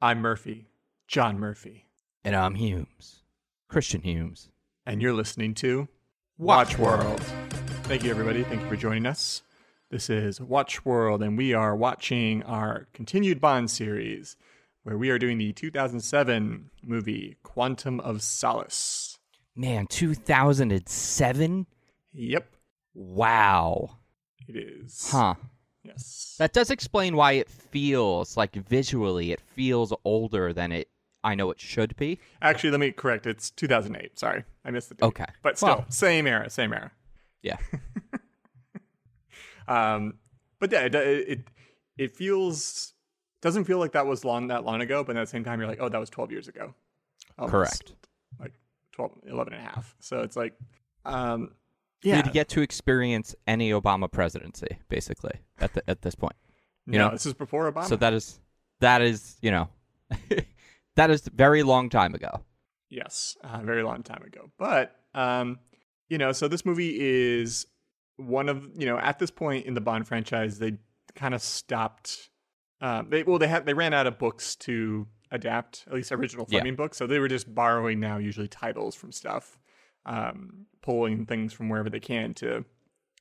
I'm Murphy, John Murphy, And I'm Humes, Christian Humes. and you're listening to Watch World. Thank you, everybody. Thank you for joining us. This is Watch World, and we are watching our continued Bond series, where we are doing the 2007 movie Quantum of Solace. Man, 2007? Yep, Wow. it is. Huh. Yes. That does explain why it feels like visually it feels older than it I know it should be. Actually, let me correct. It's 2008. Sorry, I missed the date. Okay. but still, Well. same era, same era. Yeah. Um, but yeah, it, it it feels doesn't feel like that was long that long ago, but at the same time, you're like, oh, that was 12 years ago. Almost. Correct. Like 12, 11 and a half. So it's like, um, yeah. Did you get to experience any Obama presidency basically at the, at this point? you no, know? this is before Obama. So that is that is, you know, that is very long time ago. Yes, a very long time ago. But um, you know, so this movie is one of you know at this point in the Bond franchise, they kind of stopped. Um, they well, they had they ran out of books to adapt, at least original Yeah. Fleming books. So they were just borrowing now usually titles from stuff, um, pulling things from wherever they can to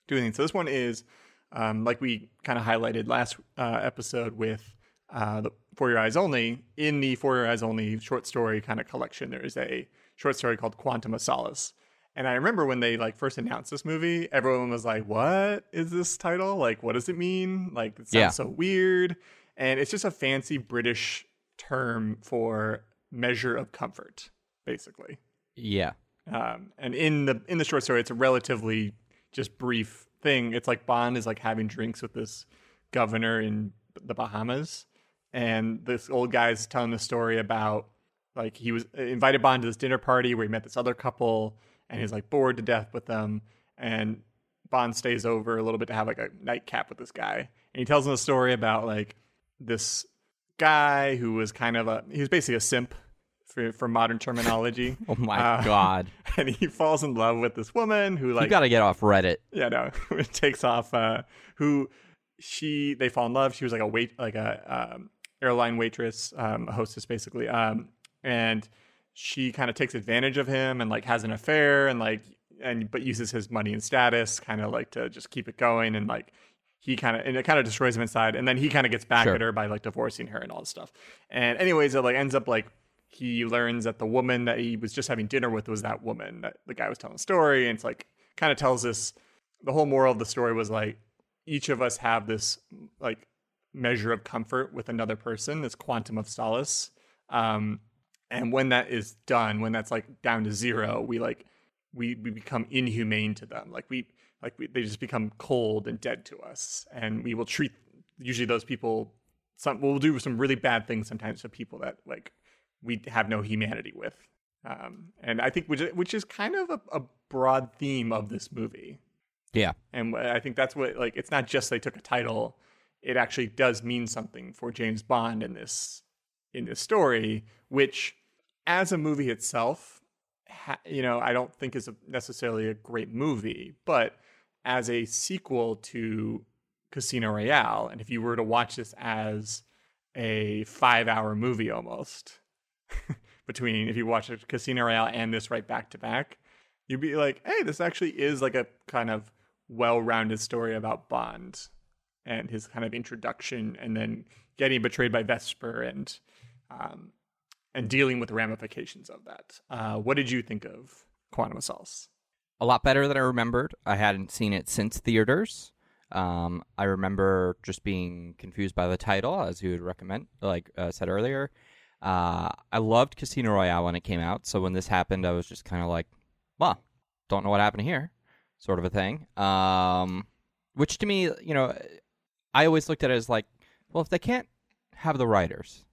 do anything. So this one is um, like we kind of highlighted last uh, episode with uh, the For Your Eyes Only. In the For Your Eyes Only short story kind of collection, there is a short story called Quantum of Solace. And I remember when they like first announced this movie, everyone was like, "What is this title? Like, what does it mean? Like, it sounds Yeah. so weird." And it's just a fancy British term for measure of comfort, basically. Yeah. Um, and in the in the short story, it's a relatively just brief thing. It's like Bond is like having drinks with this governor in the Bahamas, and this old guy's telling the story about like he was invited Bond to this dinner party where he met this other couple, and he's like bored to death with them, and Bond stays over a little bit to have like a nightcap with this guy, and he tells him a story about like this guy who was kind of a he was basically a simp for for modern terminology. Oh my Uh, god. and he falls in love with this woman who like you got to get off Reddit. yeah no it takes off uh who she they fall in love she was like a wait like a um, airline waitress um a hostess basically um and she kind of takes advantage of him and like has an affair and like and but uses his money and status kind of like to just keep it going and like he kind of and it kind of destroys him inside and then he kind of gets back Sure. at her by like divorcing her and all this stuff and anyways it like ends up like he learns that the woman that he was just having dinner with was that woman that the guy was telling the story. And it's like kind of tells us the whole moral of the story was like each of us have this like measure of comfort with another person this quantum of solace. Um and when that is done when that's like down to zero we like we we become inhumane to them. Like we like we, they just become cold and dead to us. And we will treat usually those people some we'll do some really bad things sometimes to people that like we have no humanity with. Um and i think which, which is kind of a, a broad theme of this movie. Yeah. and I think that's what like it's not just they took a title; it actually does mean something for James Bond in this in this story, which as a movie itself, ha- you know, I don't think is a, necessarily a great movie, but as a sequel to Casino Royale, and if you were to watch this as a five-hour movie almost between if you watch Casino Royale and this right back to back, you'd be like, hey, this actually is like a kind of well-rounded story about Bond and his kind of introduction, and then getting betrayed by Vesper and um, and dealing with the ramifications of that. Uh, what did you think of Quantum of Solace? a lot better than I remembered. I hadn't seen it since theaters. Um, I remember just being confused by the title, as you would recommend, like uh, said earlier. Uh, I loved Casino Royale when it came out, so when this happened, I was just kind of like, "Well, don't know what happened here," sort of a thing. Um, which to me, you know, I always looked at it as like, well, if they can't have the writers,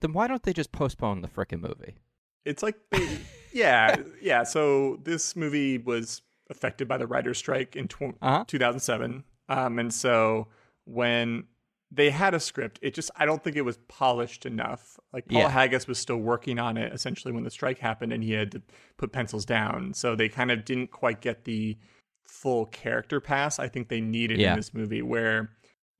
then why don't they just postpone the frickin' movie? It's like, they, yeah, yeah. So this movie was affected by the writer's strike in tw- Uh-huh. 2007. Um, and so when they had a script, it just, I don't think it was polished enough. Like Paul Yeah. Haggis was still working on it essentially when the strike happened and he had to put pencils down. So they kind of didn't quite get the full character pass I think they needed Yeah. in this movie. Where,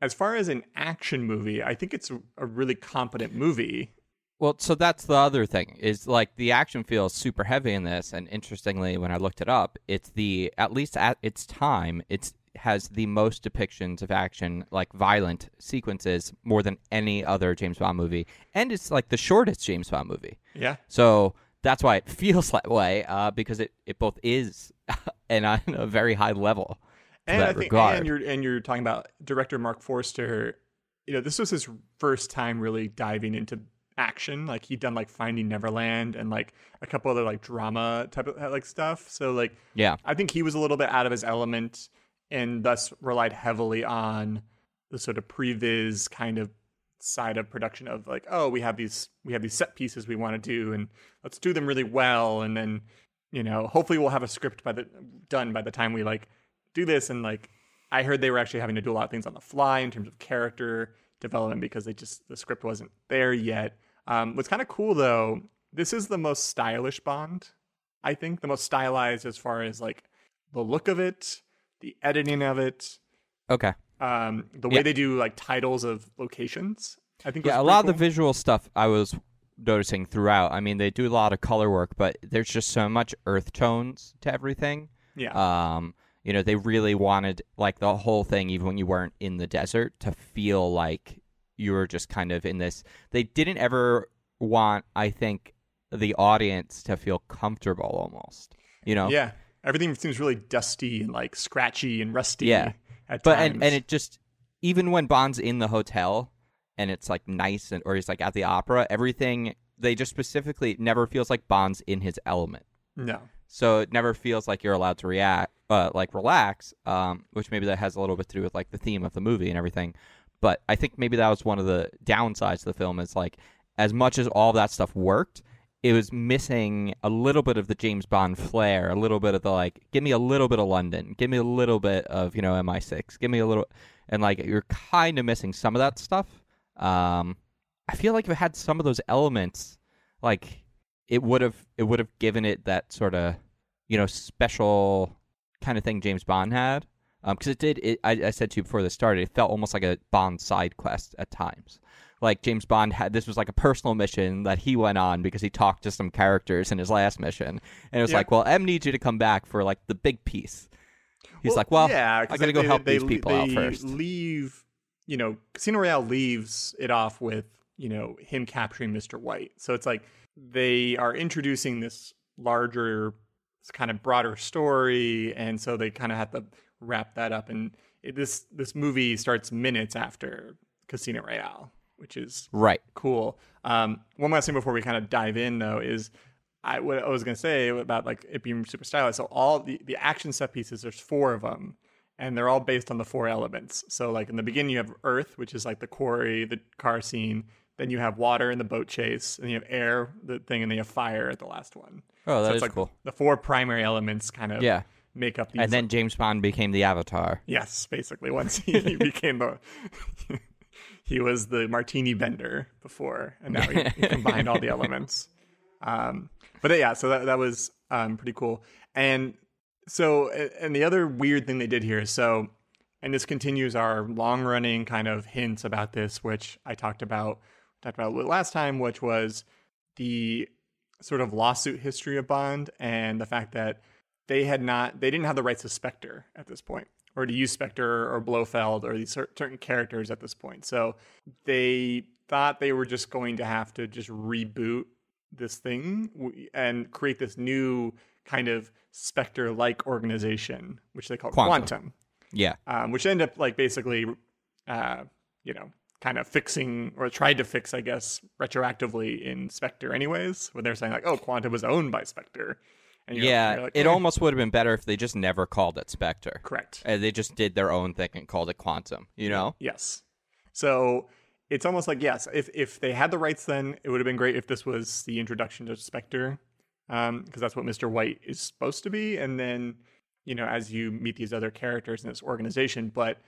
as far as an action movie, I think it's a, a really competent movie. Well, so that's the other thing is like the action feels super heavy in this, and interestingly, when I looked it up, it's the at least at its time, it's has the most depictions of action, like violent sequences, more than any other James Bond movie, and it's like the shortest James Bond movie. Yeah. So that's why it feels that way, uh, because it, it both is and on a very high level. and I think, regard. and you're and you're talking about director Marc Forster. You know, this was his first time really diving into action. Like he'd done like Finding Neverland and like a couple other like drama type of like stuff. So like yeah, I think he was a little bit out of his element and thus relied heavily on the sort of previs kind of side of production of like, oh, we have these we have these set pieces we want to do and let's do them really well and then, you know, hopefully we'll have a script by the done by the time we like do this and like I heard they were actually having to do a lot of things on the fly in terms of character development because they just the script wasn't there yet. Um, what's kind of cool though, this is the most stylish Bond, I think, the most stylized as far as like the look of it, the editing of it, okay. um, the way Yeah. they do like titles of locations. I think Yeah, a lot of the visual stuff I was noticing throughout. I mean, they do a lot of color work, but there's just so much earth tones to everything. yeah, Um, you know, they really wanted like the whole thing, even when you weren't in the desert, to feel like you were just kind of in this. They didn't ever want, I think, the audience to feel comfortable almost. You know, yeah. Everything seems really dusty and like scratchy and rusty. Yeah. at but times. and and it just even when Bond's in the hotel and it's like nice and or he's like at the opera, everything they just specifically it never feels like Bond's in his element. no, So it never feels like you're allowed to react, uh, like relax. Um, which maybe that has a little bit to do with like the theme of the movie and everything. But I think maybe that was one of the downsides of the film is like as much as all that stuff worked, it was missing a little bit of the James Bond flair, a little bit of the like, give me a little bit of London, give me a little bit of you know MI6, give me a little, and like you're kind of missing some of that stuff. Um, I feel like if it had some of those elements, like it would have it would have given it that sort of you know special kind of thing James Bond had. Because it did, it, I, I said to you before this started, it felt almost like a Bond side quest at times. Like James Bond had this was like a personal mission that he went on because he talked to some characters in his last mission, and it was Yeah. like, well, M needs you to come back for like the big piece. He's like, well, yeah, I gotta they- go help they- these people they out first. Leave, you know, Casino Royale leaves it off with you know him capturing Mr. White. So it's like they are introducing this larger, kind of broader story, and so they kind of have to wrap that up. And it, this this movie starts minutes after Casino Royale, which is right, cool. Um, one last thing before we kind of dive in, though, is I what I was gonna say about like it being super stylized. So all the the action set pieces, there's four of them, and they're all based on the four elements. So like in the beginning, you have Earth, which is like the quarry, the car scene. Then you have water in the boat chase, and you have air, the thing, and then you have fire at the last one. Oh, that so is like cool. The four primary elements kind of Yeah. make up these. And then James Bond became the Avatar. Yes, basically. Once he, he became the he was the martini bender before, and now he, he combined all the elements. Um, but yeah, so that that was um, pretty cool. And so, and the other weird thing they did here, so, and this continues our long running kind of hints about this, which I talked about talked about last time, which was the sort of lawsuit history of Bond and the fact that they had not they didn't have the rights to Spectre at this point or to use Spectre or Blofeld or these certain characters at this point. So they thought they were just going to have to just reboot this thing and create this new kind of Spectre like organization, which they call Quantum. Quantum, Yeah. um, which ended up like basically, uh, you know, kind of fixing or tried to fix, I guess, retroactively in Spectre, anyways, when they're saying like, oh, Quantum was owned by Spectre. And Yeah, like, it almost would have been better if they just never called it Spectre. correct. Uh, they just did their own thing and called it Quantum. You know? Yes. So it's almost like yes, if if they had the rights, then it would have been great if this was the introduction to Spectre, because that's what Mister White is supposed to be, and then you know as you meet these other characters in this organization, but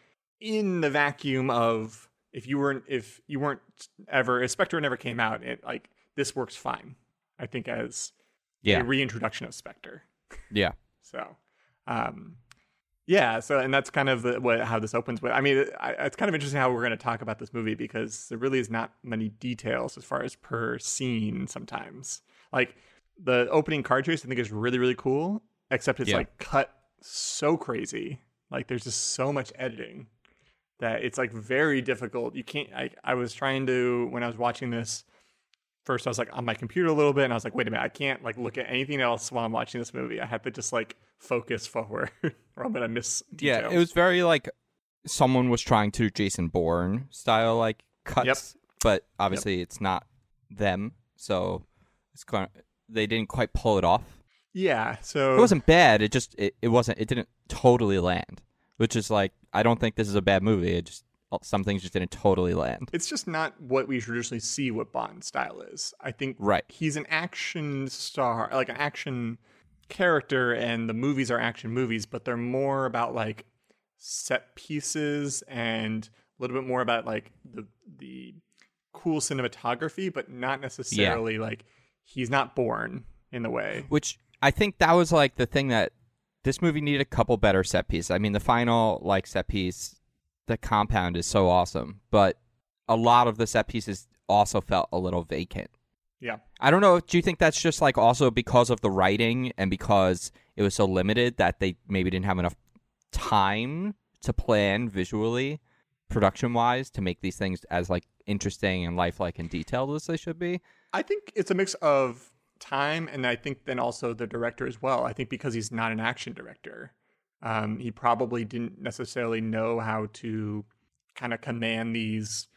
in the vacuum of if you weren't if you weren't ever if Spectre never came out, it like this works fine. I think as Yeah. a reintroduction of Spectre. Yeah. So, um, Yeah, so and that's kind of the, what how this opens with. I mean, it, I, it's kind of interesting how we're going to talk about this movie because there really is not many details as far as per scene. Sometimes, like the opening car chase, I think is really really cool, except it's Yeah. like cut so crazy. Like there's just so much editing that it's like very difficult. You can't. I I was trying to when I was watching this. First, I was like on my computer a little bit, and I was like, "Wait a minute! I can't like look at anything else while I'm watching this movie. I have to just like focus forward, or I'm gonna miss." Yeah, details. it was very like someone was trying to do Jason Bourne style like cuts, but obviously it's not them, so it's kind of, they didn't quite pull it off. Yeah, so It wasn't bad. It just it, it wasn't. It didn't totally land, which is like I don't think this is a bad movie. It just some things just didn't totally land. it's just not what we traditionally see what Bond style is. I think Right. he's an action star, like an action character, and the movies are action movies, but they're more about like set pieces and a little bit more about like the the cool cinematography, but not necessarily like he's not Bourne in the way. Which I think that was like the thing that this movie needed a couple better set pieces. I mean, the final like set piece, the compound is so awesome, but a lot of the set pieces also felt a little vacant. Yeah. I don't know. Do you think that's just like also because of the writing and because it was so limited that they maybe didn't have enough time to plan visually, production wise, to make these things as like interesting and lifelike and detailed as they should be? I think it's a mix of time and I think then also the director as well. I think because he's not an action director, um, he probably didn't necessarily know how to kind of command these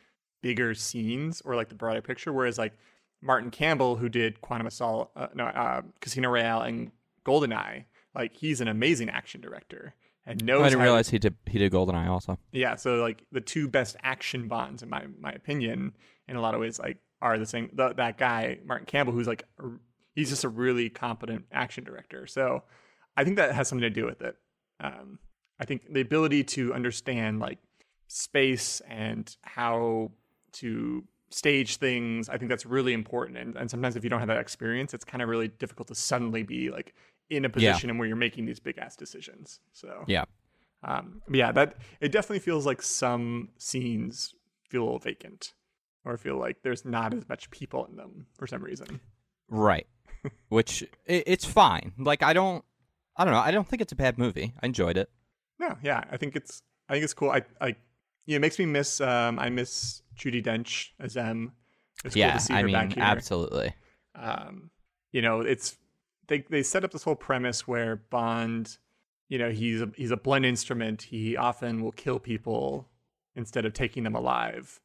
bigger scenes or like the broader picture. Whereas like Martin Campbell, who did Quantum Assault, uh, no, uh, Casino Royale and Goldeneye, like he's an amazing action director and knows. I didn't realize he did he did Goldeneye also. yeah, so like the two best action bonds, in my my opinion, in a lot of ways, like are the same. The, that guy Martin Campbell, who's like a- he's just a really competent action director. So I think that has something to do with it. Um, I think the ability to understand like space and how to stage things, I think that's really important. And, and sometimes if you don't have that experience, it's kind of really difficult to suddenly be like in a Yeah. position where you're making these big ass decisions. So Yeah. um, but yeah, that it definitely feels like some scenes feel vacant, or feel like there's not as much people in them for some reason. Right. Which it, it's fine. Like I don't I don't know. I don't think it's a bad movie. I enjoyed it. No, yeah, I think it's I think it's cool. I I yeah, it makes me miss um I miss Judi Dench as M. It's cool yeah, to see I her mean, back here. absolutely. um, you know, it's they they set up this whole premise where Bond, you know, he's a he's a blunt instrument. He often will kill people instead of taking them alive.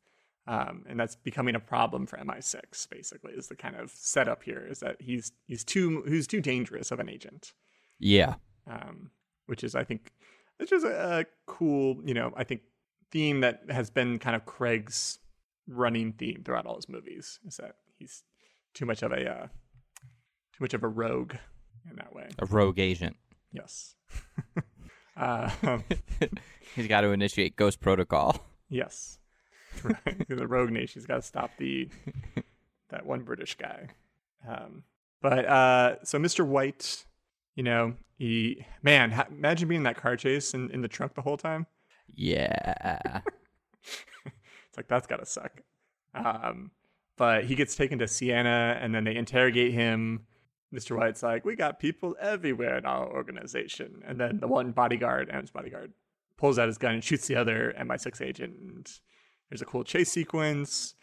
Um, and that's becoming a problem for MI6. Basically, is the kind of setup here is that he's he's too he's too dangerous of an agent, Yeah. um, which is I think it's just a, a cool you know I think theme that has been kind of Craig's running theme throughout all his movies is that he's too much of a uh, too much of a rogue in that way. A rogue agent. Yes. uh, He's got to initiate Ghost Protocol. yes. Right. the rogue nation's got to stop the that one British guy. Um, but uh, so Mr. White, you know, he man, ha- imagine being in that car chase in, in the trunk the whole time. Yeah. It's like that's gotta suck. Um, but he gets taken to Siena, and then they interrogate him. Mr. White's like, "We got people everywhere in our organization," and then the one bodyguard, M's bodyguard, pulls out his gun and shoots the other MI6 agent. And there's a cool chase sequence.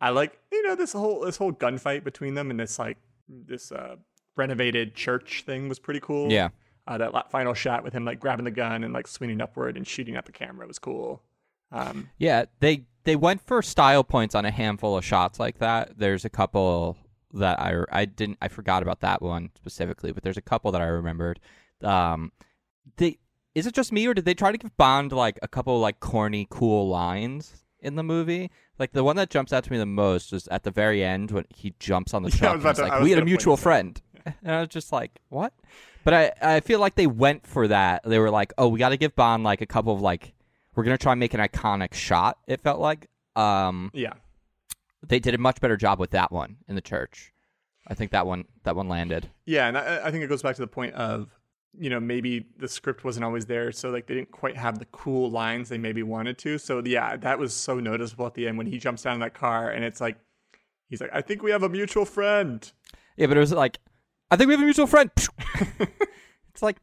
I like, you know, this whole this whole gunfight between them and this like this uh, renovated church thing was pretty cool. yeah. Uh, that final shot with him like grabbing the gun and like swinging upward and shooting at the camera was cool. Um, Yeah, they they went for style points on a handful of shots like that. There's a couple that I I didn't I forgot about that one specifically, but there's a couple that I remembered. Um, they is it just me or did they try to give Bond like a couple like corny cool lines in the movie? Like the one that jumps out to me the most was at the very end when he jumps on the Yeah, truck. was and it's to- like we had a mutual friend, and I was just like, what? But I I feel like they went for that. They were like, oh, we got to give Bond like a couple of like we're gonna try and make an iconic shot. It felt like um, yeah, they did a much better job with that one in the church. I think that one that one landed. Yeah, and I, I think it goes back to the point of you know, maybe the script wasn't always there, so like they didn't quite have the cool lines they maybe wanted to. So yeah, that was so noticeable at the end when he jumps down in that car and it's like he's like, I think we have a mutual friend. Yeah, but it was like, I think we have a mutual friend. it's like,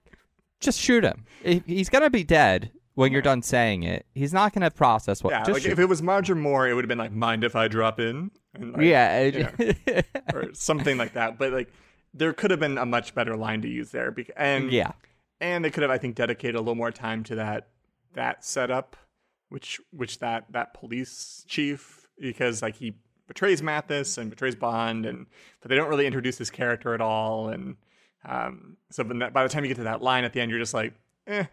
just shoot him. If He's gonna be dead when you're done saying it. He's not gonna process what. Yeah, just like shoot if it was Roger Moore, it would have been like, mind if I drop in? And like, yeah, it- or something like that. But like, there could have been a much better line to use there. And yeah, and they could have, I think, dedicated a little more time to that that setup, which which that that police chief, because like he betrays Mathis and betrays Bond, and but they don't really introduce his character at all, and um, so that, by the time you get to that line at the end, you're just like, eh,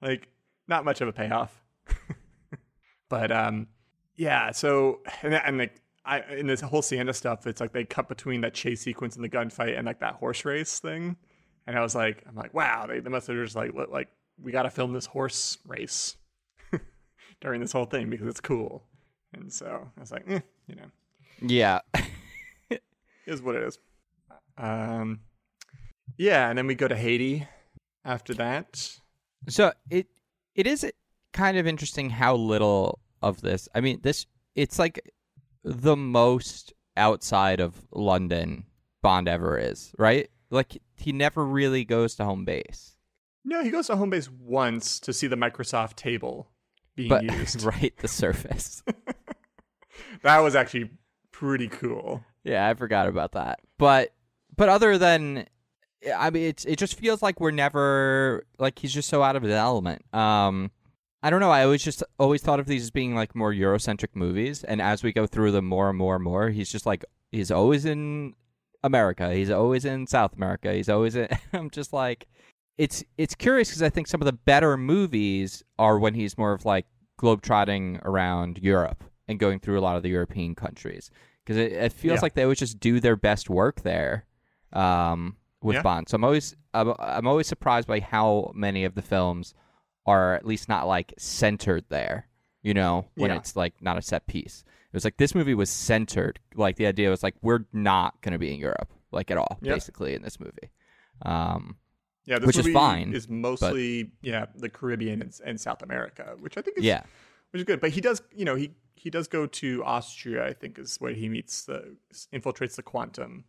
like not much of a payoff. but um, yeah, so and and like. I, in this whole Siena stuff, it's like they cut between that chase sequence and the gunfight and like that horse race thing. And I was like, I'm like, wow, they, they must have just like, li- like we got to film this horse race during this whole thing because it's cool. And so I was like, eh, you know, yeah. is what it is. Um, yeah, and then we go to Haiti after that. So it it is kind of interesting how little of this. I mean, this it's like the most outside of London Bond ever is, right? Like he never really goes to home base. No, he goes to home base once to see the Microsoft table being But used. right, the surface. that was actually pretty cool. yeah, I forgot about that. But but other than I mean it's it just feels like we're never like he's just so out of his element. Um I don't know. I always just always thought of these as being like more Eurocentric movies, and as we go through them more and more and more, he's just like he's always in America. He's always in South America. He's always in. I'm just like, it's it's curious because I think some of the better movies are when he's more of like globetrotting around Europe and going through a lot of the European countries because it, it feels Yeah. like they always just do their best work there um, with Yeah. Bond. So I'm always I'm, I'm always surprised by how many of the films are at least not like centered there. You know, when Yeah. it's like not a set piece. It was like this movie was centered. Like the idea was like we're not going to be in Europe like at all, Yep. basically in this movie. Um, Yeah, this Which is fine, Is mostly yeah the Caribbean and, and South America, which I think is yeah, which is good. But he does, you know, he he does go to Austria. I think is where he meets the infiltrates the quantum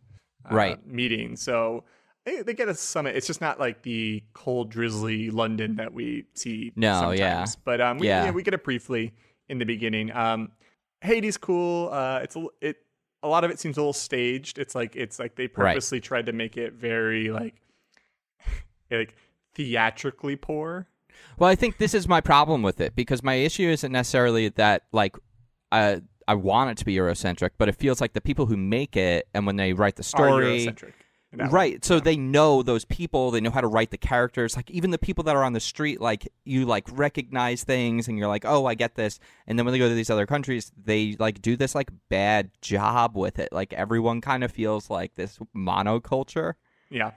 uh, Right. meeting. So they, they get a summit. It's just not like the cold, drizzly London that we see. No, sometimes. yeah. But um, we, Yeah. yeah, we get it briefly in the beginning. Um, Haiti's cool. Uh, it's a, it a lot of it seems a little staged. It's like it's like they Right. purposely tried to make it very like like theatrically poor. Well, I think this is my problem with it because my issue isn't necessarily that like I I want it to be Eurocentric, but it feels like the people who make it and when they write the story, Eurocentric in that way. right? So they know those people, they know how to write the characters. Like even the people that are on the street, like you like recognize things and you're like, oh, I get this. And then when they go to these other countries, they like do this like bad job with it. Like everyone kind of feels like this monoculture Yeah.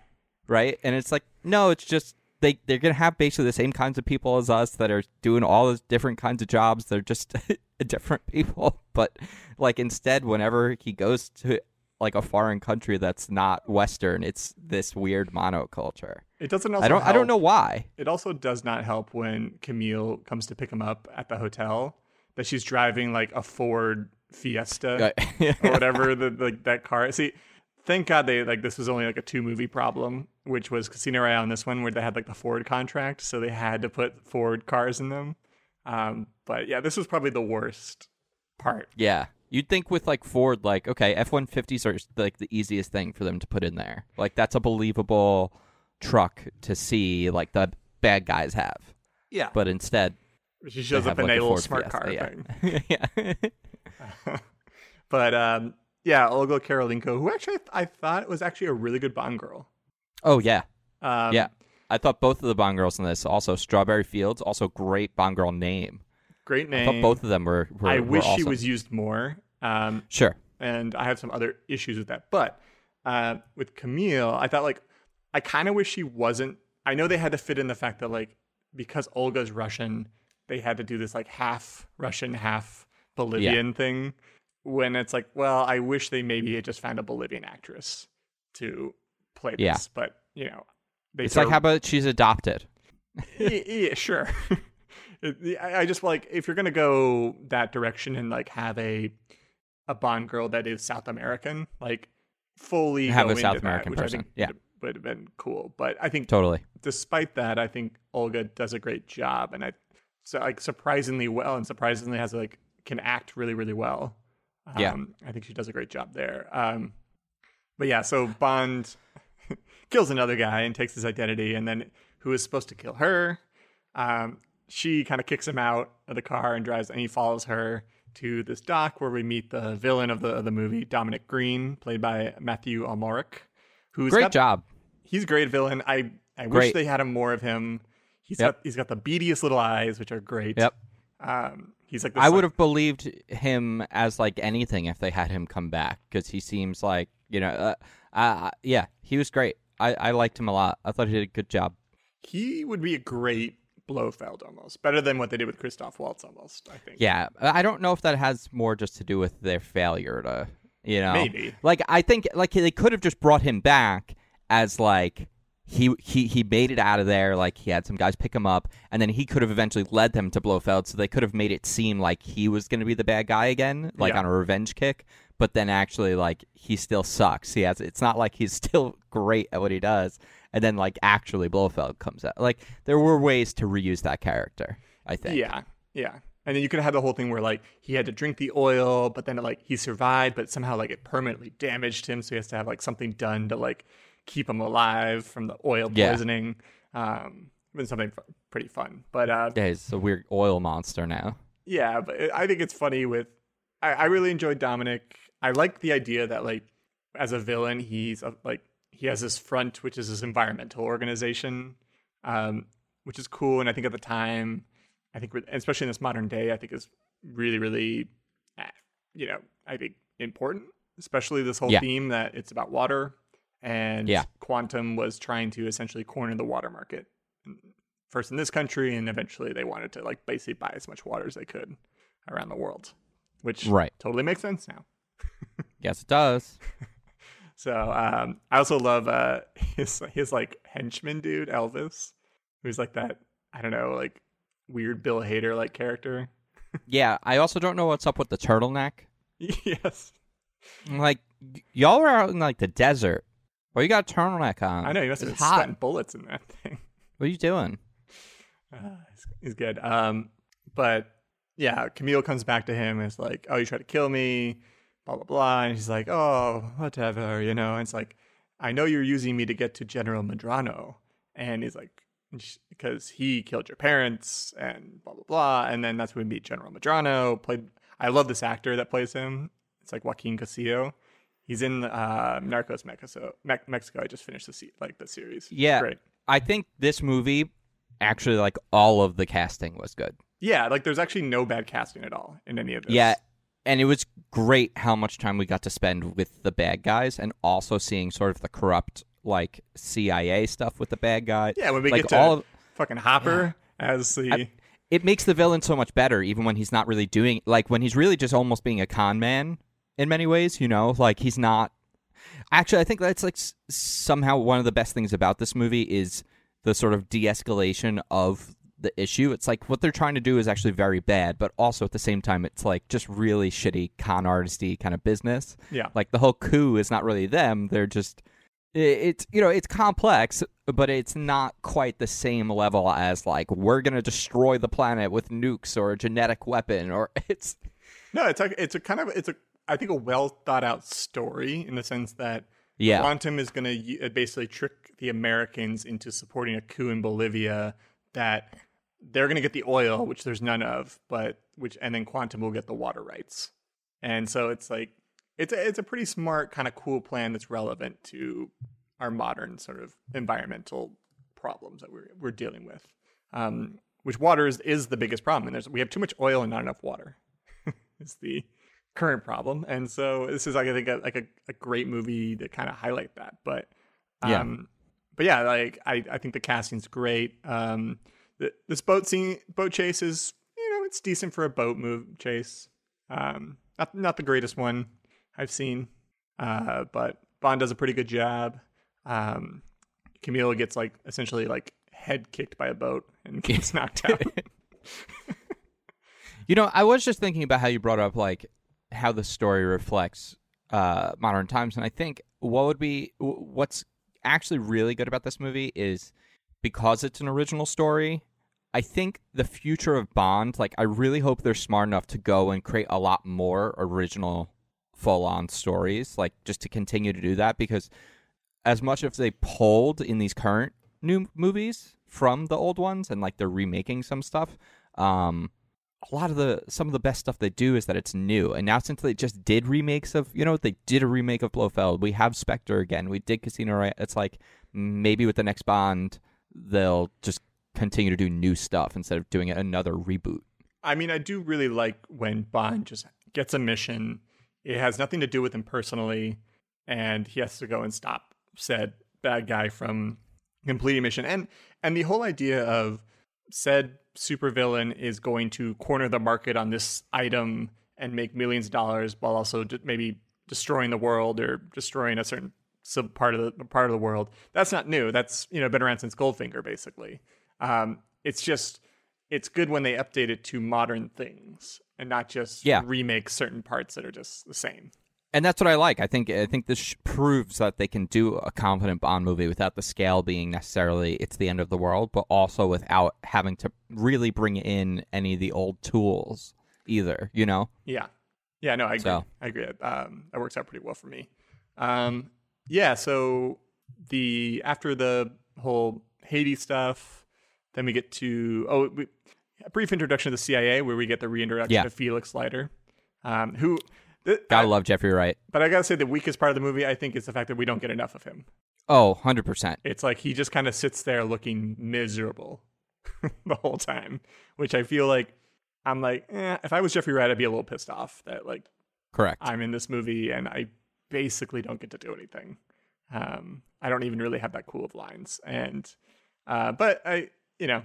right? And it's like, no, it's just they they're gonna have basically the same kinds of people as us that are doing all those different kinds of jobs. They're just different people, but like instead, whenever he goes to like a foreign country that's not Western, it's this weird monoculture. It doesn't also I don't I don't know why. It also does not help when Camille comes to pick him up at the hotel that she's driving like a Ford Fiesta or whatever the, the that car. See, thank God they like this was only like a two movie problem, which was Casino Royale and this one where they had like the Ford contract, so they had to put Ford cars in them. Um, but yeah, this was probably the worst part. yeah. You'd think with like Ford, like okay, F one fifties are like the easiest thing for them to put in there. Like that's a believable truck to see, like the bad guys have. Yeah, But instead, she shows up in like, a little Ford smart Fiesta, car yeah. thing. yeah. But um, yeah, Olga Kurylenko, who actually I thought was actually a really good Bond girl. oh yeah, Um, yeah. I thought both of the Bond girls in this, also Strawberry Fields, also great Bond girl name. great name. I thought both of them were. were I were wish she was used more. Um, Sure. and I have some other issues with that. But uh, with Camille, I thought like I kind of wish she wasn't. I know they had to fit in the fact that like because Olga's Russian, they had to do this like half Russian, half Bolivian thing. When it's like, well, I wish they maybe had just found a Bolivian actress to play this, Yeah. but you know, they It's like how about she's adopted? yeah, yeah, sure. I just like if you're gonna go that direction and like have a a Bond girl that is South American, like fully Have a South that, American which person, yeah. would- would have been cool. But I think Totally. despite that, I think Olga does a great job, and I so like surprisingly well, and surprisingly has like can act really really well. Um, Yeah. I think she does a great job there. Um, but yeah, so Bond kills another guy and takes his identity, and then who is supposed to kill her? Um, she kind of kicks him out of the car and drives, and he follows her to this dock where we meet the villain of the of the movie, Dominic Green, played by Mathieu Amalric, who's Great got- job. he's a great villain. I I wish they had him more of him. He's Yep. got he's got the beadiest little eyes, which are great. Yep. Um, he's like I would have believed him as like anything if they had him come back because he seems like you know, uh, uh, yeah, he was great. I, I liked him a lot. I thought he did a good job. He would be a great Blofeld almost better than what they did with Christoph Waltz almost. I think. Yeah, I don't know if that has more just to do with their failure to, you know, Maybe. Like I think like they could have just brought him back as like he he he made it out of there. Like he had some guys pick him up, and then he could have eventually led them to Blofeld. So they could have made it seem like he was going to be the bad guy again, like Yeah. on a revenge kick. But then actually, like he still sucks. He has. It's not like he's still great at what he does. And then like actually Blofeld comes out. Like there were ways to reuse that character. I think. Yeah, yeah. And then you could have had the whole thing where like he had to drink the oil, but then like he survived, but somehow like it permanently damaged him, so he has to have like something done to like keep him alive from the oil Yeah. poisoning. Um, been something f- pretty fun, but uh, Yeah, he's a weird oil monster now. yeah, but I think it's funny with. I, I really enjoyed Dominic. I like the idea that like as a villain, he's a, like he has this front, which is this environmental organization, um, which is cool. And I think at the time, I think especially in this modern day, I think is really really, uh, you know, I think important, especially this whole Yeah. theme that it's about water and Yeah. Quantum was trying to essentially corner the water market first in this country and eventually they wanted to like basically buy as much water as they could around the world which Right. totally makes sense now Yes, it does. so um i also love uh his his like henchman dude elvis who's like that i don't know like weird bill hader like character Yeah, I also don't know what's up with the turtleneck. yes Like, y'all are out in like the desert. Why you got a turtleneck on? i know you must have been hot. sweating bullets in that thing What are you doing? Uh, he's, he's good. Um, but yeah, Camille comes back to him and is like, "Oh, you tried to kill me," blah blah blah, and he's like, "Oh, whatever," you know. And it's like, "I know you're using me to get to General Medrano," and he's like, "Because he killed your parents," and blah blah blah, and then that's when we meet General Medrano. Played, I love this actor that plays him. It's like Joaquin Castillo. He's in uh, Narcos Mexico. Me- Mexico. I just finished the se- like the series. Yeah. great. I think this movie, actually, like all of the casting was good. Yeah, like there's actually no bad casting at all in any of this. Yeah, and it was great how much time we got to spend with the bad guys, and also seeing sort of the corrupt like CIA stuff with the bad guy. Yeah, when we like get to all of, fucking Hopper as the I- it makes the villain so much better, even when he's not really doing like when he's really just almost being a con man in many ways. You know, like he's not. Actually, I think that's like s- somehow one of the best things about this movie is the sort of de-escalation of the issue. It's like what they're trying to do is actually very bad, but also at the same time, it's like just really shitty con artisty kind of business. yeah. Like the whole coup is not really them; they're just it's you know it's complex, but it's not quite the same level as like we're gonna destroy the planet with nukes or a genetic weapon or it's No, it's like it's a kind of it's a I think a well thought out story in the sense that yeah Quantum is going to basically trick the Americans into supporting a coup in Bolivia that they're going to get the oil, which there's none of, but which and then Quantum will get the water rights. And so it's like it's a, it's a pretty smart kind of cool plan that's relevant to our modern sort of environmental problems that we're we're dealing with. Um, which water is, is the biggest problem, and there's we have too much oil and not enough water. is the current problem, and so this is like I think a, like a, a great movie to kind of highlight that. But um, Yeah. but yeah, like I, I think the casting's great. Um, the, this boat scene, boat chase is you know it's decent for a boat move chase. Um, not not the greatest one I've seen, uh, but Bond does a pretty good job. Um, Camille gets like essentially like head kicked by a boat and gets knocked out. you know, I was just thinking about how you brought up like how the story reflects uh, modern times, and I think what would be what's actually really good about this movie is because it's an original story. I think the future of Bond, like I really hope they're smart enough to go and create a lot more original full on stories, like just to continue to do that because as much as they pulled in these current new movies from the old ones and like they're remaking some stuff, um, a lot of the some of the best stuff they do is that it's new. And now since they just did remakes of, you know, they did a remake of Blofeld. We have Spectre again. We did Casino Royale. It's like maybe with the next Bond, they'll just continue to do new stuff instead of doing another reboot. I mean, I do really like when Bond just gets a mission. It has nothing to do with him personally, and he has to go and stop said bad guy from completing mission. And and the whole idea of said supervillain is going to corner the market on this item and make millions of dollars while also maybe destroying the world or destroying a certain sub part of the part of the world. That's not new. That's you know been around since Goldfinger, basically. Um, it's just it's good when they update it to modern things and not just yeah. remake certain parts that are just the same. And that's what I like. I think I think this proves that they can do a competent Bond movie without the scale being necessarily it's the end of the world, but also without having to really bring in any of the old tools either. You know? Yeah, yeah. No, I agree. So. I agree. Um, that works out pretty well for me. Um, yeah. So the after the whole Haiti stuff, then we get to oh, we, a brief introduction to the CIA where we get the reintroduction yeah. of Felix Leiter, um, who. Gotta I, love Jeffrey Wright. But I gotta say, the weakest part of the movie, I think, is the fact that we don't get enough of him. Oh, 100%. It's like he just kind of sits there looking miserable the whole time, which I feel like I'm like, eh, if I was Jeffrey Wright, I'd be a little pissed off that, like, correct. I'm in this movie and I basically don't get to do anything. Um, I don't even really have that cool of lines. And, uh, but I, you know,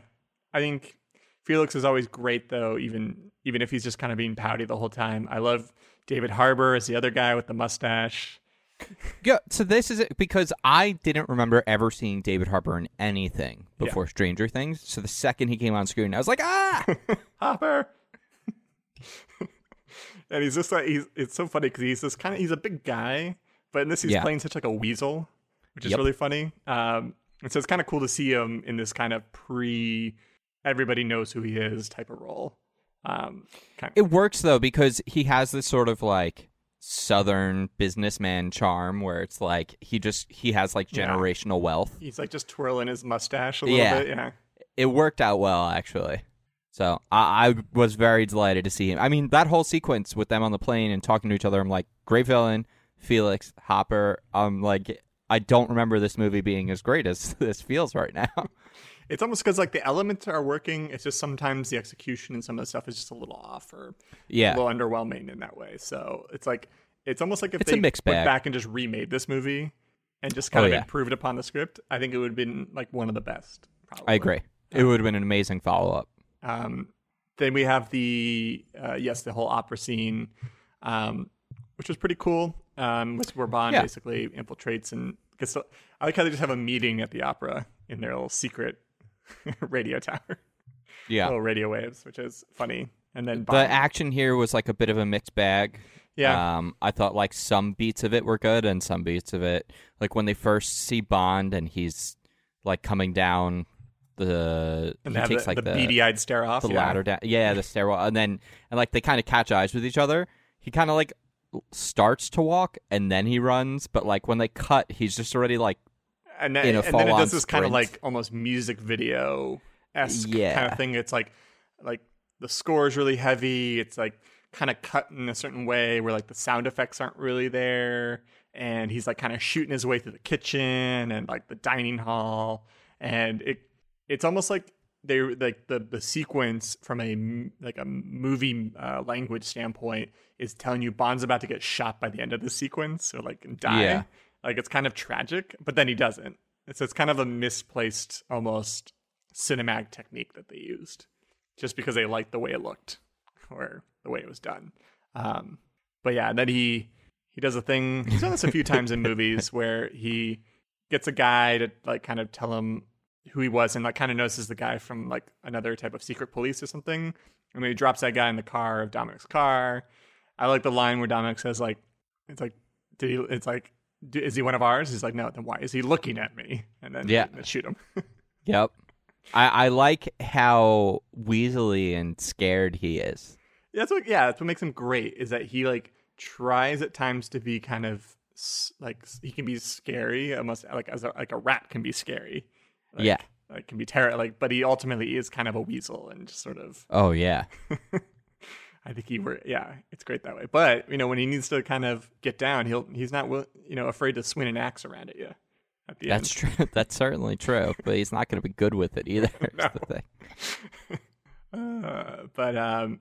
I think Felix is always great though, even even if he's just kind of being pouty the whole time. I love David Harbour is the other guy with the mustache. Yeah, so this is it because I didn't remember ever seeing David Harbour in anything before yeah. Stranger Things. So the second he came on screen, I was like, ah, Hopper. and he's just like he's. It's so funny because he's this kind of he's a big guy, but in this he's yeah. playing such like a weasel, which is yep. really funny. Um, and so it's kind of cool to see him in this kind of pre everybody knows who he is type of role. Um, kind of. It works though because he has this sort of like southern businessman charm where it's like he just he has like generational yeah. wealth. He's like just twirling his mustache a little yeah. bit. Yeah, it worked out well actually. So I, I, was very delighted to see him. I mean, that whole sequence with them on the plane and talking to each other, I'm like, great villain, Felix Hopper. I'm like, I don't remember this movie being as great as this feels right now. It's almost because like the elements are working. It's just sometimes the execution and some of the stuff is just a little off or yeah, a little underwhelming in that way. So it's like it's almost like if it's they went bag. back and just remade this movie and just kind oh, of yeah. improved upon the script, I think it would have been like one of the best. Probably. I agree. It would have been an amazing follow up. Um, then we have the uh, yes, the whole opera scene, um, which was pretty cool. Um, which where Bond yeah. basically infiltrates and gets. To, I like how they just have a meeting at the opera in their little secret radio tower. Yeah, little radio waves, which is funny. And then Bond. the action here was like a bit of a mixed bag. Yeah, um, I thought like some beats of it were good and some beats of it, like when they first see Bond and he's like coming down the and he takes the, like the, the beady-eyed stare off, the yeah. ladder down, yeah, the stairwell, and then and like they kind of catch eyes with each other. He kind of like starts to walk and then he runs, but like when they cut, he's just already like and then, in a and then it does this sprint. kind of like almost music video esque Yeah. kind of thing. It's like like the score is really heavy. It's like kind of cut in a certain way where like the sound effects aren't really there, and he's like kind of shooting his way through the kitchen and like the dining hall, and it it's almost like they like the the sequence from a like a movie uh, language standpoint is telling you Bond's about to get shot by the end of the sequence or like die. Yeah. Like it's kind of tragic, but then he doesn't. So it's kind of a misplaced, almost cinematic technique that they used, just because they liked the way it looked or the way it was done. Um, but yeah, and then he he does a thing. He's done this a few times in movies where he gets a guy to like kind of tell him who he was and like kind of notices the guy from like another type of secret police or something. And then he drops that guy in the car of Dominic's car. I like the line where Dominic says like, "It's like, did he? It's like, is he one of ours?" He's like, "No." Then why is he looking at me? And then Yeah. they shoot him. Yep. I, I like how weaselly and scared he is. that's what. Yeah, that's what makes him great. Is that he like tries at times to be kind of like he can be scary, almost like as a, like a rat can be scary. Like, Yeah. it can be terrible. Like, but he ultimately is kind of a weasel and just sort of Oh yeah. I think he were yeah, it's great that way. But you know, when he needs to kind of get down, he'll he's not will you know afraid to swing an axe around at you. At the That's true. That's certainly true. But he's not going to be good with it either. thing. Uh, but um,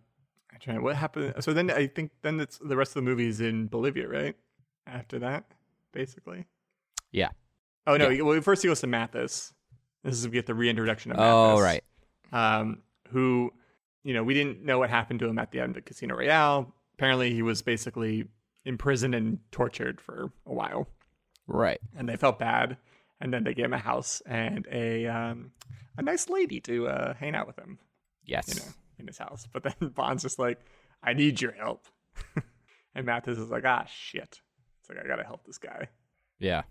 I'm trying. What happened? So then I think then it's the rest of the movie is in Bolivia, right? After that, basically. Yeah. Oh no! Well, first he goes to Mathis. This is we get the reintroduction of Mathis. Oh right. um, who, you know, we didn't know what happened to him at the end of Casino Royale. Apparently, he was basically imprisoned and tortured for a while, Right. and they felt bad. And then they gave him a house and a um, a nice lady to uh, hang out with him, Yes. you know, in his house. But then Bond's just like, "I need your help," and Mathis is like, "Ah, shit." It's like I gotta help this guy Yeah.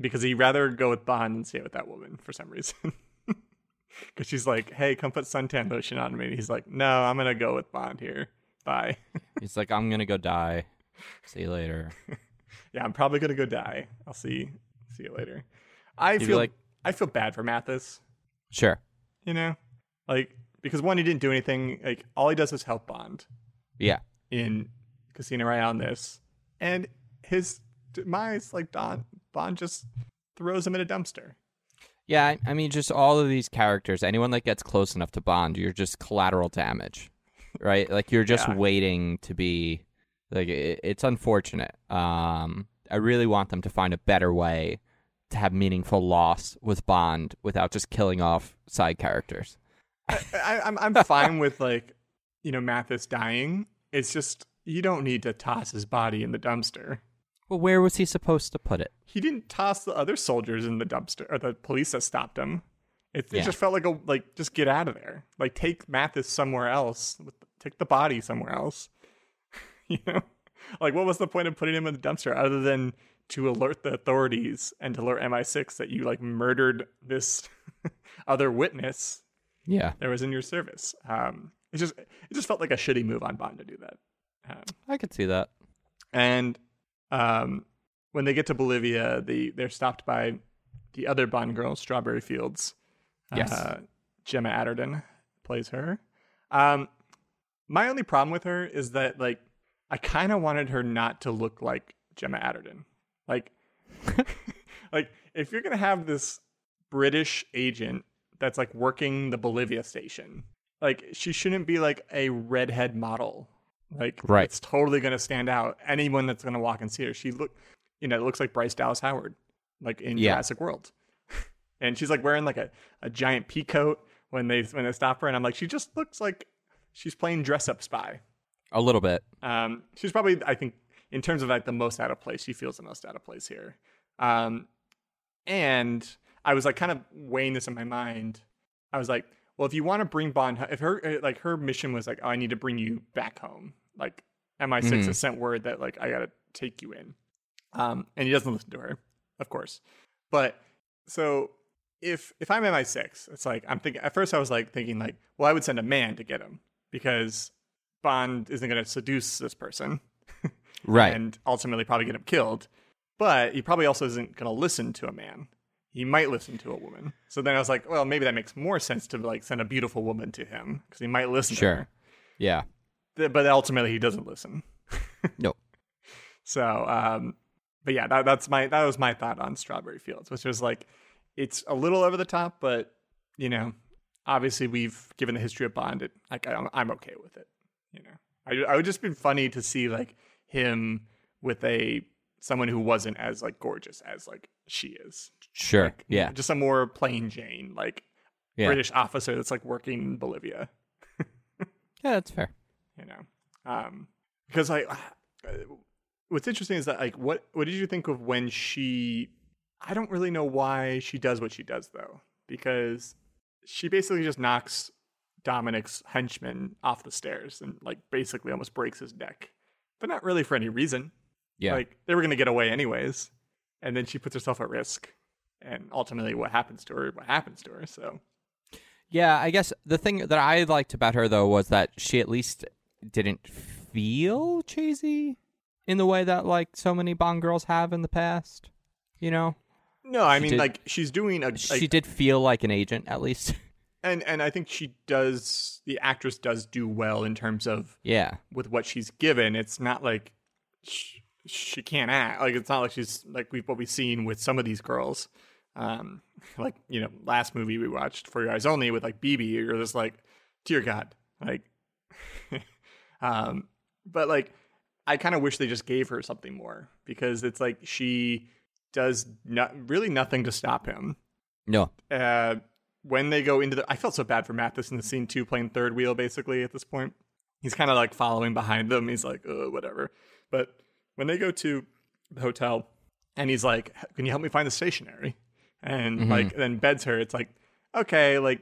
Because he'd rather go with Bond than stay with that woman for some reason. Because she's like, "Hey, come put suntan lotion on me." And he's like, "No, I'm gonna go with Bond here. Bye." He's like, I'm gonna go die. See you later. yeah, I'm probably gonna go die. I'll see see you later. I feel like- I feel bad for Mathis. Sure. You know, like because one, he didn't do anything. Like all he does is help Bond Yeah. in Casino Royale. In this, and his demise, like Don Bond, just throws him in a dumpster. Yeah, I, I mean, just all of these characters, anyone that gets close enough to Bond, you're just collateral damage, right? Like you're just Yeah. waiting to be like it, it's unfortunate. Um, I really want them to find a better way to have meaningful loss with Bond without just killing off side characters. I, I, I'm I'm fine with like, you know, Mathis dying. It's just you don't need to toss his body in the dumpster. Well, where was he supposed to put it? He didn't toss the other soldiers in the dumpster or the police that stopped him. It, it Yeah. just felt like a like just get out of there. Like take Mathis somewhere else. Take the body somewhere else. you know, like what was the point of putting him in the dumpster other than to alert the authorities and to alert MI6 that you like murdered this other witness Yeah, that was in your service. Um, it just it just felt like a shitty move on Bond to do that. Um, I could see that. and um, when they get to Bolivia, the they're stopped by the other Bond girl, Strawberry Fields. Yes. Uh, Gemma Arterton plays her. Um, my only problem with her is that like I kind of wanted her not to look like Gemma Arterton. Like, like if you're gonna have this British agent that's like working the Bolivia station, like she shouldn't be like a redhead model. Like, Right. it's totally gonna stand out. Anyone that's gonna walk and see her, she look, you know, it looks like Bryce Dallas Howard, like in Yeah. Jurassic World. and she's like wearing like a, a giant pea coat when they when they stop her, and I'm like, she just looks like she's playing dress up spy. A little bit. Um, she's probably, I think, in terms of like the most out of place, she feels the most out of place here. Um, and I was like kind of weighing this in my mind. I was like, well, if you want to bring Bond, if her like her mission was like, oh, I need to bring you back home. Like MI6 Mhm. has sent word that like I gotta take you in. Um, and he doesn't listen to her, of course. But so if if I'm MI6, it's like I'm thinking. At first, I was like thinking like, well, I would send a man to get him because Bond isn't going to seduce this person Right. and ultimately probably get him killed. But he probably also isn't going to listen to a man. He might listen to a woman. So then I was like, well, maybe that makes more sense to like send a beautiful woman to him because he might listen. To Sure. yeah. But ultimately, he doesn't listen. No. So, um, but yeah, that, that's my that was my thought on Strawberry Fields, which was like, it's a little over the top, but you know, obviously we've given the history of Bond. It like I'm, I'm okay with it. You know, I I would just been funny to see like him with a someone who wasn't as like gorgeous as like she is. Sure. Like, yeah. just a more plain Jane like Yeah. British officer that's like working in Bolivia. Yeah, that's fair. You know um because like what's interesting is that like what what did you think of when she I don't really know why she does what she does though, because she basically just knocks Dominic's henchman off the stairs and like basically almost breaks his neck, but not really for any reason. Yeah. Like they were gonna get away anyways, and then she puts herself at risk, and ultimately what happens to her, what happens to her. So Yeah, I guess the thing that I liked about her though was that she at least didn't feel cheesy in the way that like so many Bond girls have in the past. You know, no, I She mean did- like she's doing a she did feel like an agent at least. and and I think she does. The actress does do well in terms of yeah, with what she's given. It's not like she, she can't act. Like it's not like she's like we've what we've seen with some of these girls. Um, like you know, last movie we watched for your eyes only with like Bibi. You're just like, dear God, like. Um, but like, I kind of wish they just gave her something more because it's like she does not really nothing to stop him no, uh, when they go into the, I felt so bad for Mathis in the scene two playing third wheel basically at this point. He's kind of like following behind them. He's like, uh, whatever. But when they go to the hotel, and he's like, "Can you help me find the stationery?" And Mhm. like then beds her. It's like, okay, like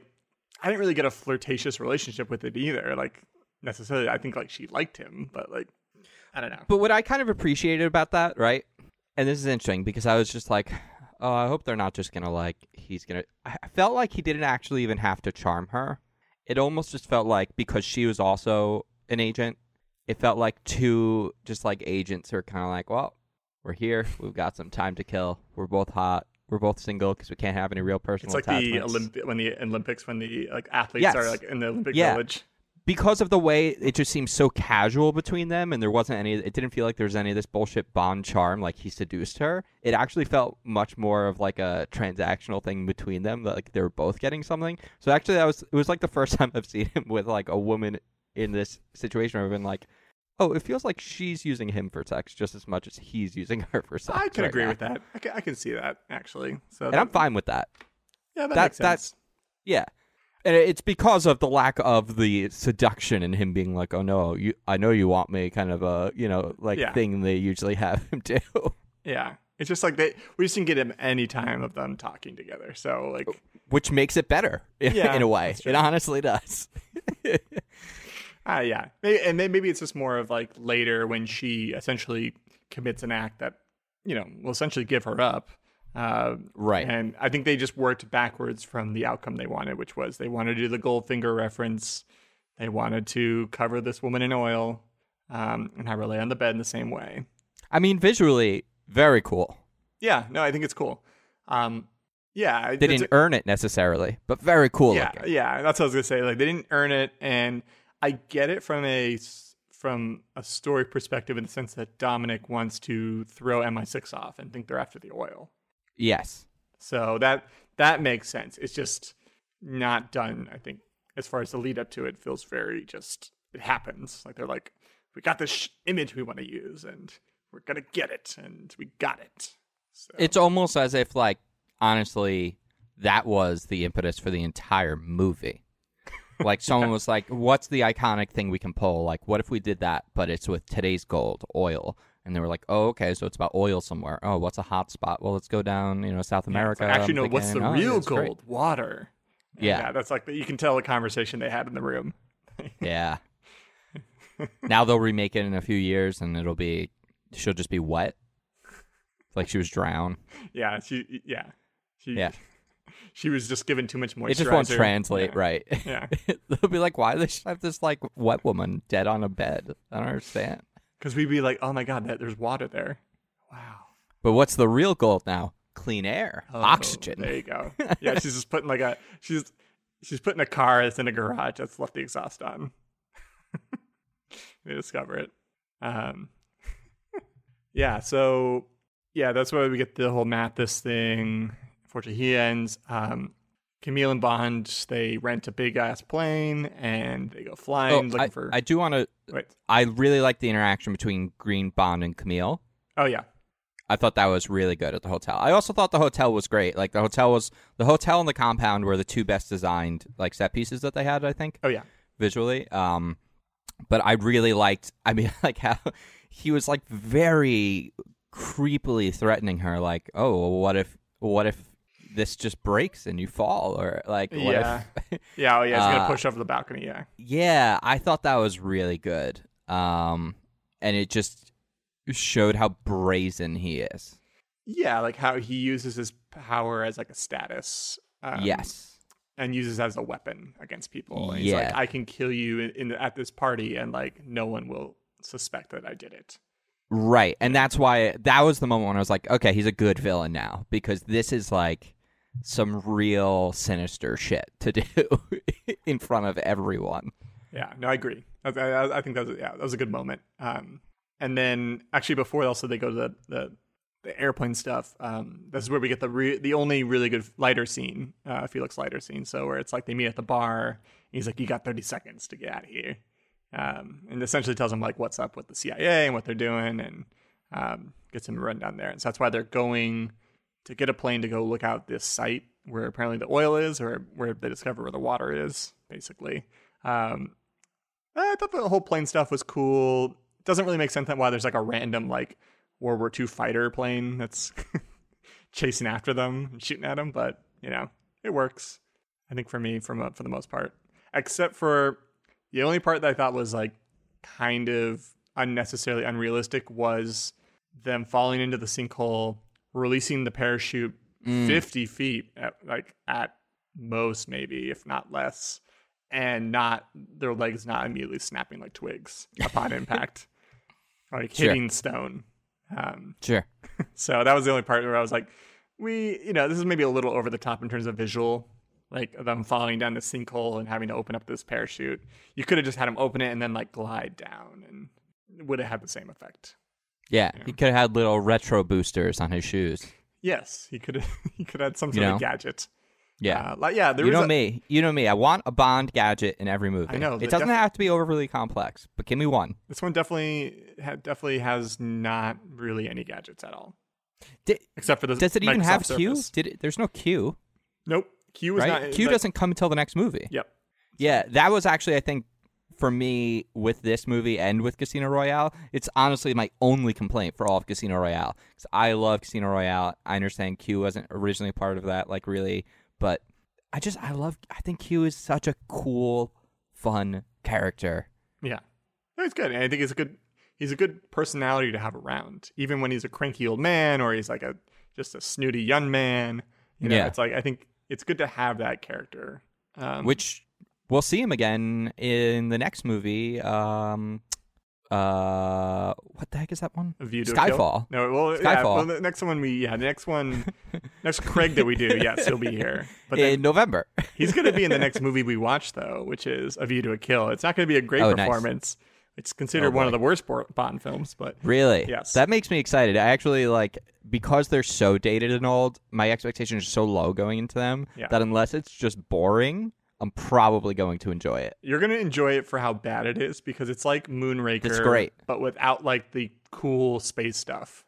I didn't really get a flirtatious relationship with it either. Like necessarily, I think like she liked him, but like I don't know. But what I kind of appreciated about that, right? And this is interesting because I was just like, oh, I hope they're not just gonna like he's gonna. I felt like he didn't actually even have to charm her. It almost just felt like because she was also an agent, it felt like two just like agents are kind of like, well, we're here, we've got some time to kill, we're both hot, we're both single because we can't have any real personal. It's like the. Olymp- when the Olympics when the like athletes Yes. are like in the Olympic Yeah. Village. Because of the way it just seems so casual between them and there wasn't any it didn't feel like there was any of this bullshit bond charm like he seduced her it actually felt much more of like a transactional thing between them like they were both getting something so actually that was it was like the first time i've seen him with like a woman in this situation where i've been like oh it feels like she's using him for sex just as much as he's using her for sex I can right agree now. with that. I can, I can see that actually. So and i'm fine with that Yeah, that, that- makes that- sense. Yeah. And it's because of the lack of the seduction and him being like, "Oh no, you I know you want me," kind of a, you know, like Yeah. thing they usually have him do. Yeah, it's just like they we just didn't get him any time of them talking together. So like, Which makes it better in, Yeah, in a way. It honestly does. ah, yeah, maybe, and then maybe it's just more of like later when she essentially commits an act that you know will essentially give her up. Uh, Right. And I think they just worked backwards from the outcome they wanted, which was they wanted to do the Goldfinger reference. They wanted to cover this woman in oil um, and have her lay on the bed in the same way. I mean, visually, very cool. Yeah, no, I think it's cool. Um, yeah, They didn't earn it necessarily, but very cool yeah, looking. yeah, that's what I was gonna say. Like they didn't earn it, and I get it from a from a story perspective in the sense that Dominic wants to throw MI6 off and think they're after the oil. Yes. So that that makes sense. It's just not done. I think as far as the lead up to it feels very just it happens. Like they're like, we got this sh- image we want to use, and we're gonna get it, and we got it. So, It's almost as if, like, honestly, that was the impetus for the entire movie. Like, someone was like, what's the iconic thing we can pull? Like, what if we did that, but it's with today's gold, oil? And they were like, oh, okay, so it's about oil somewhere. Oh, what's a hot spot? Well, let's go down, you know, South Yeah, America. like, actually, I'm no. What's the oh, real that's great. gold? Water. And Yeah. that's like you can tell the conversation they had in the room. Yeah. now they'll remake it in a few years, and it'll be, she'll just be wet. Like she was drowned. Yeah, she. Yeah, she. Yeah. She was just given too much moisture. It just won't translate yeah. right. Yeah, They'll be like, why do they have this like wet woman dead on a bed? I don't understand. Because we'd be like, oh my god, that there's water there. Wow. But what's the real goal now? Clean air, Oh, oxygen. There you go. Yeah, she's just putting like a she's she's putting a car that's in a garage that's left the exhaust on. they discover it. Um, yeah. So yeah, that's why we get the whole Mathis thing. Unfortunately, he ends. Um, Camille and Bond they rent a big ass plane and they go Oh, flying looking I, for. I do want to. I really like the interaction between Greene Bond and Camille. Oh yeah. I thought that was really good at the hotel. I also thought the hotel was great. Like the hotel was the hotel and the compound were the two best designed like set pieces that they had. I think. Oh yeah. visually. Um, but I really liked. I mean, like how he was like very creepily threatening her. Like, oh, what if what if this just breaks and you fall, or like, what Yeah. if? Yeah, oh yeah, he's gonna Uh, push over the balcony. Yeah, yeah, I thought that was really good. Um, and it just showed how brazen he is. yeah, like how he uses his power as like a status. Um, yes. and uses as a weapon against people. And he's like, Yeah. I can kill you in, in at this party, and like no one will suspect that I did it. Right. And that's why that was the moment when I was like, okay, he's a good villain now because this is like some real sinister shit to do in front of everyone. Yeah, no, I agree. I, I, I think that was yeah, that was a good moment. Um, and then actually before also they go to the the, the airplane stuff. Um, this is where we get the re- the only really good Leiter scene, uh, Felix Leiter scene. So where it's like they meet at the bar. He's like, "You got thirty seconds to get out of here," um, and essentially tells him like what's up with the CIA and what they're doing, and um, gets him run down there. And so that's why they're going to get a plane to go look out this site where apparently the oil is, or where they discover where the water is, basically. Um, I thought the whole plane stuff was cool. Doesn't really make sense that why there's like a random like World War II fighter plane that's chasing after them and shooting at them, but you know it works. I think for me, from for the most part, except for the only part that I thought was like kind of unnecessarily unrealistic was them falling into the sinkhole, releasing the parachute Mm. 50 feet at like at most maybe if not less and not their legs not immediately snapping like twigs upon impact like Sure. hitting stone um Sure. so that was the only part where i was like we you know this is maybe a little over the top in terms of visual like them falling down the sinkhole and having to open up this parachute you could have just had him open it and then like glide down and it would have had the same effect Yeah. He could have had little retro boosters on his shoes. yes he could have he could have had some You sort know? of gadget Yeah. uh, like yeah there you know a- me. You know me. I want a Bond gadget in every movie. I know, It doesn't def- have to be overly complex, but give me one. This one definitely ha- definitely has not really any gadgets at all, Di- except for the. does it even have Q? Did it, there's no Q, Nope. Q is right? not. Q like- doesn't come until the next movie. Yep. Yeah, that was actually I think for me with this movie and with Casino Royale, it's honestly my only complaint for all of Casino Royale because I love Casino Royale. I understand Q wasn't originally part of that, like really, but I just I love. I think Q is such a cool, fun character. Yeah. No, he's good. And I think he's a good. He's a good personality to have around, even when he's a cranky old man or he's like a just a snooty young man. You know, Yeah. it's like I think it's good to have that character. Um, which we'll see him again in the next movie. Um, uh, what the heck is that one? A View to a Kill? Skyfall. No, well, yeah. Skyfall. Well, the next one we yeah, the next one, next Craig that we do, yes, he'll be here. But then in November. He's going to be in the next movie we watch, though, which is A View to a Kill. It's not going to be a great Oh, nice. performance. It's considered Oh, one of the worst Bo- Bond films, but Really? Yes. That makes me excited. I actually like because they're so dated and old. My expectations are so low going into them Yeah. that unless it's just boring, I'm probably going to enjoy it. you're going to enjoy it for how bad it is because it's like Moonraker, It's great. but without like the cool space stuff.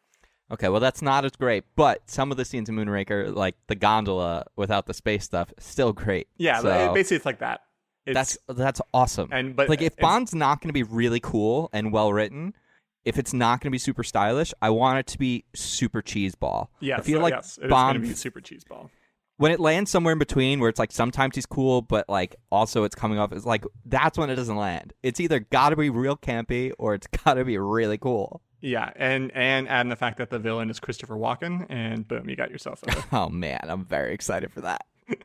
Okay, well that's not as great, but some of the scenes in Moonraker, like the gondola without the space stuff, still great. Yeah, So, basically it's like that. It's, that's that's awesome. and but like if Bond's not going to be really cool and well written, if it's not going to be super stylish, I want it to be super cheeseball. yes, I feel like yes, Bond going to be super cheeseball. When it lands somewhere in between where it's like sometimes he's cool but like also it's coming off as like that's when it doesn't land it's either gotta be real campy or it's gotta be really cool Yeah, and and add in the fact that the villain is Christopher Walken, and boom, you got yourself a oh man i'm very excited for that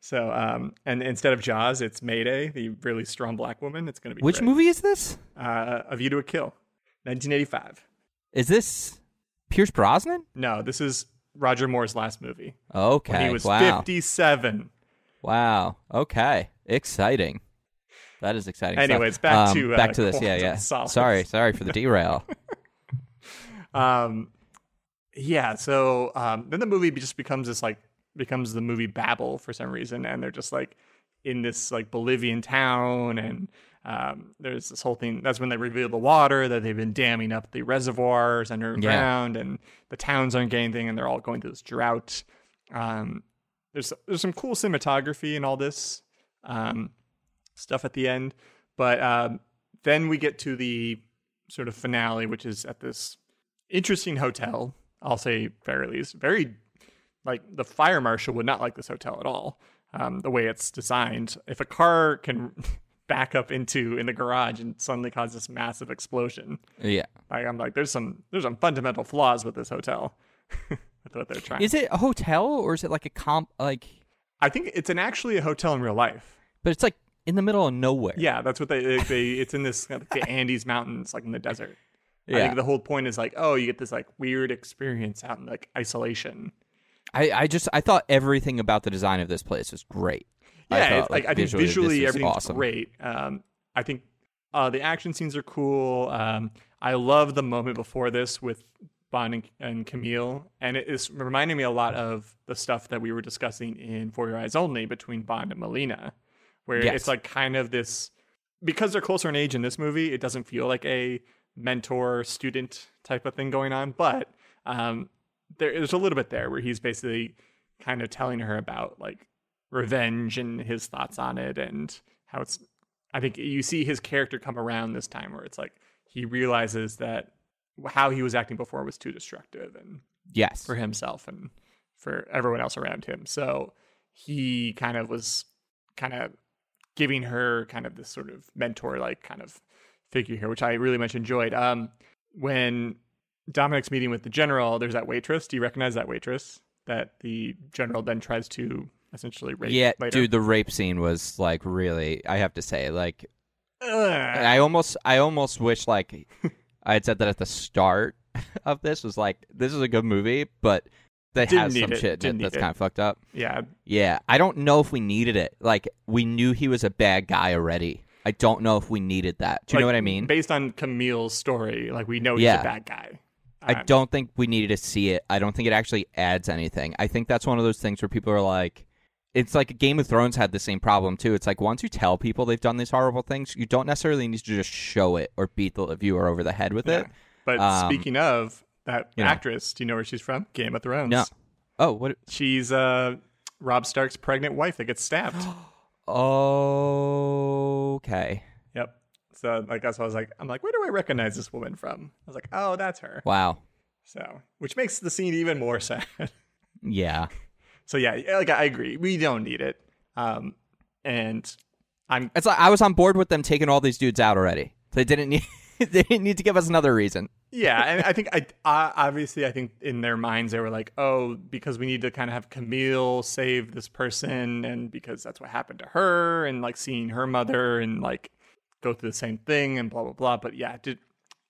So, um, and instead of Jaws, it's Mayday, the really strong black woman. It's going to be which great. movie is this Uh, A View to a Kill, 1985. is this pierce brosnan No, this is Roger Moore's last movie okay when he was wow 57. wow okay exciting that is exciting stuff. Anyways, back Um, to, uh, back to this yeah yeah sorry sorry for the derail Um, yeah. So um, then the movie just becomes this like becomes the movie Babel for some reason, and they're just like in this like Bolivian town, and um, there's this whole thing. That's when they reveal the water that they've been damming up the reservoirs underground, and the towns aren't getting anything, and they're all going through this drought. Um, there's there's some cool cinematography and all this um, stuff at the end, but um, then we get to the sort of finale, which is at this interesting hotel. I'll say fairly least very like the fire marshal would not like this hotel at all. Um, the way it's designed, if a car can back up into in the garage and suddenly cause this massive explosion, Yeah. like I'm like, there's some there's some fundamental flaws with this hotel. with what they're trying. Is it a hotel or is it like a comp like I think it's an actually a hotel in real life. but it's like in the middle of nowhere. Yeah, that's what they they, it's in this like, the Andes mountains, like in the desert. I Yeah. think the whole point is like, oh, you get this like weird experience out in like isolation. I, I just I thought everything about the design of this place was great. Yeah, thought, it's, like, I think visually, everything's awesome. great. Um, I think uh, the action scenes are cool. Um, I love the moment before this with Bond and, and Camille, and it is reminding me a lot of the stuff that we were discussing in For Your Eyes Only between Bond and Melina, where Yes. it's like kind of this because they're closer in age in this movie. It doesn't feel like a mentor student type of thing going on, but um, there, there's a little bit there where he's basically kind of telling her about like revenge and his thoughts on it and how it's I think you see his character come around this time where it's like he realizes that how he was acting before was too destructive and Yes. for himself and for everyone else around him. So he kind of was kind of giving her kind of this sort of mentor like kind of figure here, which I really much enjoyed. Um, when Dominic's meeting with the general, there's that waitress. Do you recognize that waitress that the general then tries to essentially rape yeah, later? dude, the rape scene was like really I have to say, like Ugh. I almost I almost wish like I had said that at the start of this was like this is a good movie, but that Didn't has some it. shit in Didn't it that's kind of fucked up. yeah, Yeah, I don't know if we needed it. Like we knew he was a bad guy already. I don't know if we needed that. Do you know what I mean? Based on Camille's story, like we know he's Yeah. a bad guy. I don't think we needed to see it. I don't think it actually adds anything. I think that's one of those things where people are like, it's like Game of Thrones had the same problem too. It's like once you tell people they've done these horrible things, you don't necessarily need to just show it or beat the viewer over the head with Yeah. it. But Um, speaking of that you know. actress, do you know where she's from? Game of Thrones. No. Oh, what? She's uh, Robb Stark's pregnant wife that gets stabbed. Okay. yep. So like that's why I was like, I'm like, where do I recognize this woman from? I was like, oh, that's her. Wow. So, which makes the scene even more sad. Yeah. So yeah, like I agree, we don't need it. Um, and I'm It's like I was on board with them taking all these dudes out already. They didn't need. they didn't need to give us another reason. yeah, and I think I, I obviously I think in their minds they were like, oh, because we need to kind of have Camille save this person, and because that's what happened to her, and like seeing her mother and like go through the same thing and blah blah blah. But yeah, did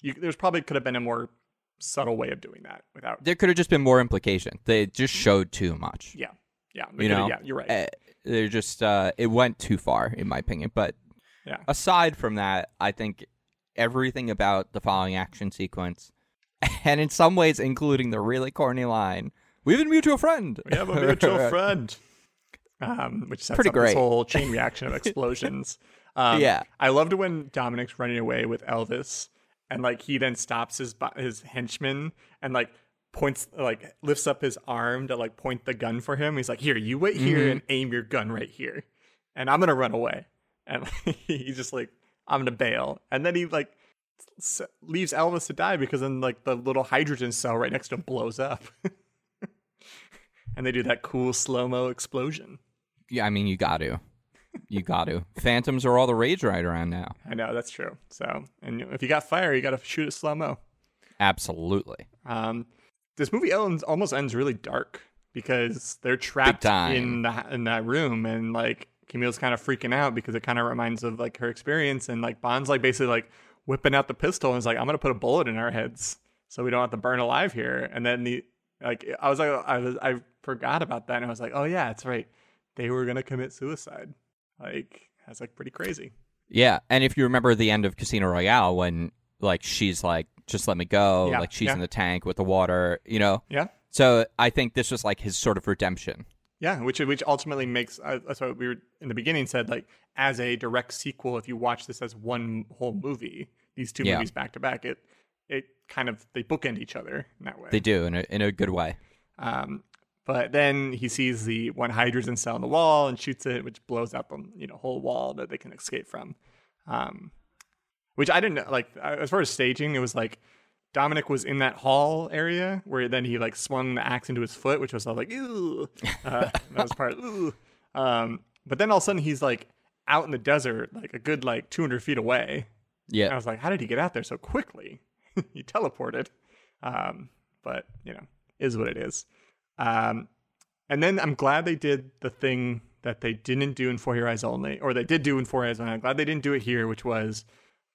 you, there's probably could have been a more subtle way of doing that without. There could have just been more implication. They just showed too much. Yeah, yeah, You know. yeah, you're right. Uh, they're just. Uh, it went too far, in my opinion. But Yeah. aside from that, I think everything about the following action sequence, and in some ways, including the really corny line, "We have a mutual friend." We have a mutual friend. Um, which sets Pretty up this great. whole chain reaction of explosions. Um, Yeah. I loved when Dominic's running away with Elvis, and like he then stops his his henchman and like points like lifts up his arm to like point the gun for him. He's like, "Here, you wait here Mm-hmm. and aim your gun right here, and I'm gonna run away." And he's just like, "I'm gonna bail," and then he like s- leaves Elvis to die because then like the little hydrogen cell right next to him blows up. and they do that cool slow mo explosion. Yeah, I mean, you got to, you got to. Phantoms are all the rage right around now. I know that's true. So, and if you got fire, you got to shoot it slow mo. Absolutely. Um, this movie ends, almost ends really dark because they're trapped in the in that room, and like Camille's kind of freaking out because it kind of reminds of like her experience, and like Bond's like basically like whipping out the pistol and is like, "I'm gonna put a bullet in our heads so we don't have to burn alive here." And then the like, I was like, I was I forgot about that, and I was like, "Oh yeah, that's right, they were gonna commit suicide." Like that's like pretty crazy. Yeah, and if you remember the end of Casino Royale when like she's like, "Just let me go," Yeah, like she's yeah. in the tank with the water, you know. Yeah. So I think this was like his sort of redemption. Yeah, which which ultimately makes uh, that's what we were in the beginning said like as a direct sequel. If you watch this as one whole movie, these two Yeah. movies back to back, it it kind of they bookend each other in that way. They do in a in a good way. Um, but then he sees the one hydrogen cell on the wall and shoots it, which blows up the you know whole wall that they can escape from. Um, which I didn't know. Like uh, as far as staging, it was like Dominic was in that hall area where then he like swung the axe into his foot, which was all like ooh, uh, that was part ooh. Um, but then all of a sudden he's like out in the desert, like a good like 200 feet away. And I was like, how did he get out there so quickly? he teleported. Um, but you know, is what it is. Um, and then I'm glad they did the thing that they didn't do in For Your Eyes Only, or they did do in For Your Eyes Only. I'm glad they didn't do it here, which was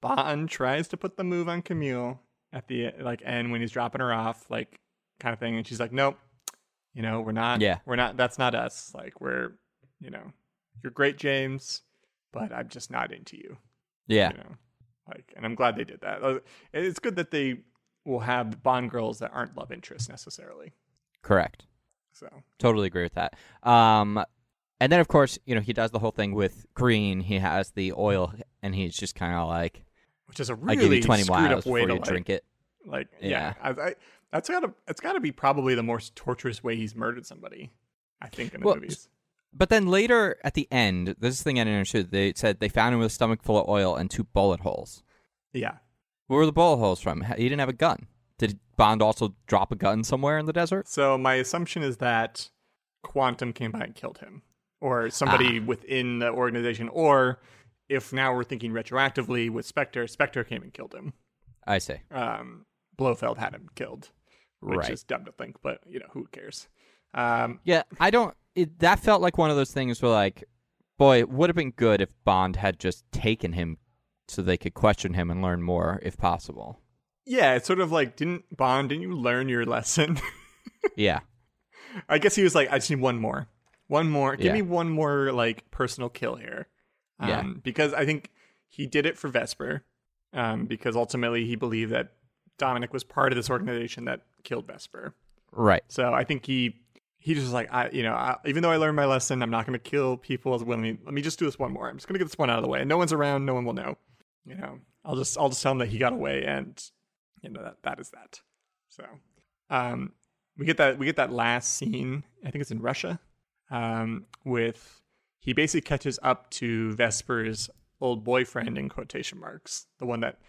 Bond tries to put the move on Camille at the like end when he's dropping her off, like kind of thing, and she's like, nope, you know, we're not, Yeah. we're not. That's not us. Like we're, you know, you're great, James, but I'm just not into you Yeah. you know like and i'm glad they did that it's good that they will have bond girls that aren't love interests necessarily Correct. So Totally agree with that. Um, and then of course, you know, he does the whole thing with Greene. He has the oil, and he's just kind of like, which is a "I give really you twenty screwed miles up way before to you like, drink it." like yeah, I, I, that's gotta it's gotta be probably the most torturous way he's murdered somebody i think in the Well, movies But then later at the end, this thing I didn't understand. They said they found him with a stomach full of oil and two bullet holes. yeah Where were the bullet holes from? He didn't have a gun. Did Bond also drop a gun somewhere in the desert? so my assumption is that quantum came by and killed him or somebody Ah. within the organization or if now we're thinking retroactively with spectre spectre came and killed him I see. um, Blofeld had him killed, which Right. is dumb to think, but you know who cares. Um, Yeah, I don't. It, that felt like one of those things where, like, boy, it would have been good if Bond had just taken him so they could question him and learn more, if possible. Yeah, it's sort of like didn't Bond? Didn't you learn your lesson? Yeah, I guess he was like, I just need one more, one more. Give Yeah. me one more like personal kill here. Um, Yeah. because I think he did it for Vesper. Um, because ultimately he believed that Dominic was part of this organization that killed Vesper. right. So I think he he just was like I you know I, even though I learned my lesson, I'm not going to kill people as willingly. Let me just do this one more. I'm just going to get this one out of the way. And no one's around. No one will know. You know, I'll just I'll just tell him that he got away, and you know that that is that. So, um, we get that we get that last scene. I think it's in Russia, um, with he basically catches up to Vesper's old boyfriend in quotation marks, the one that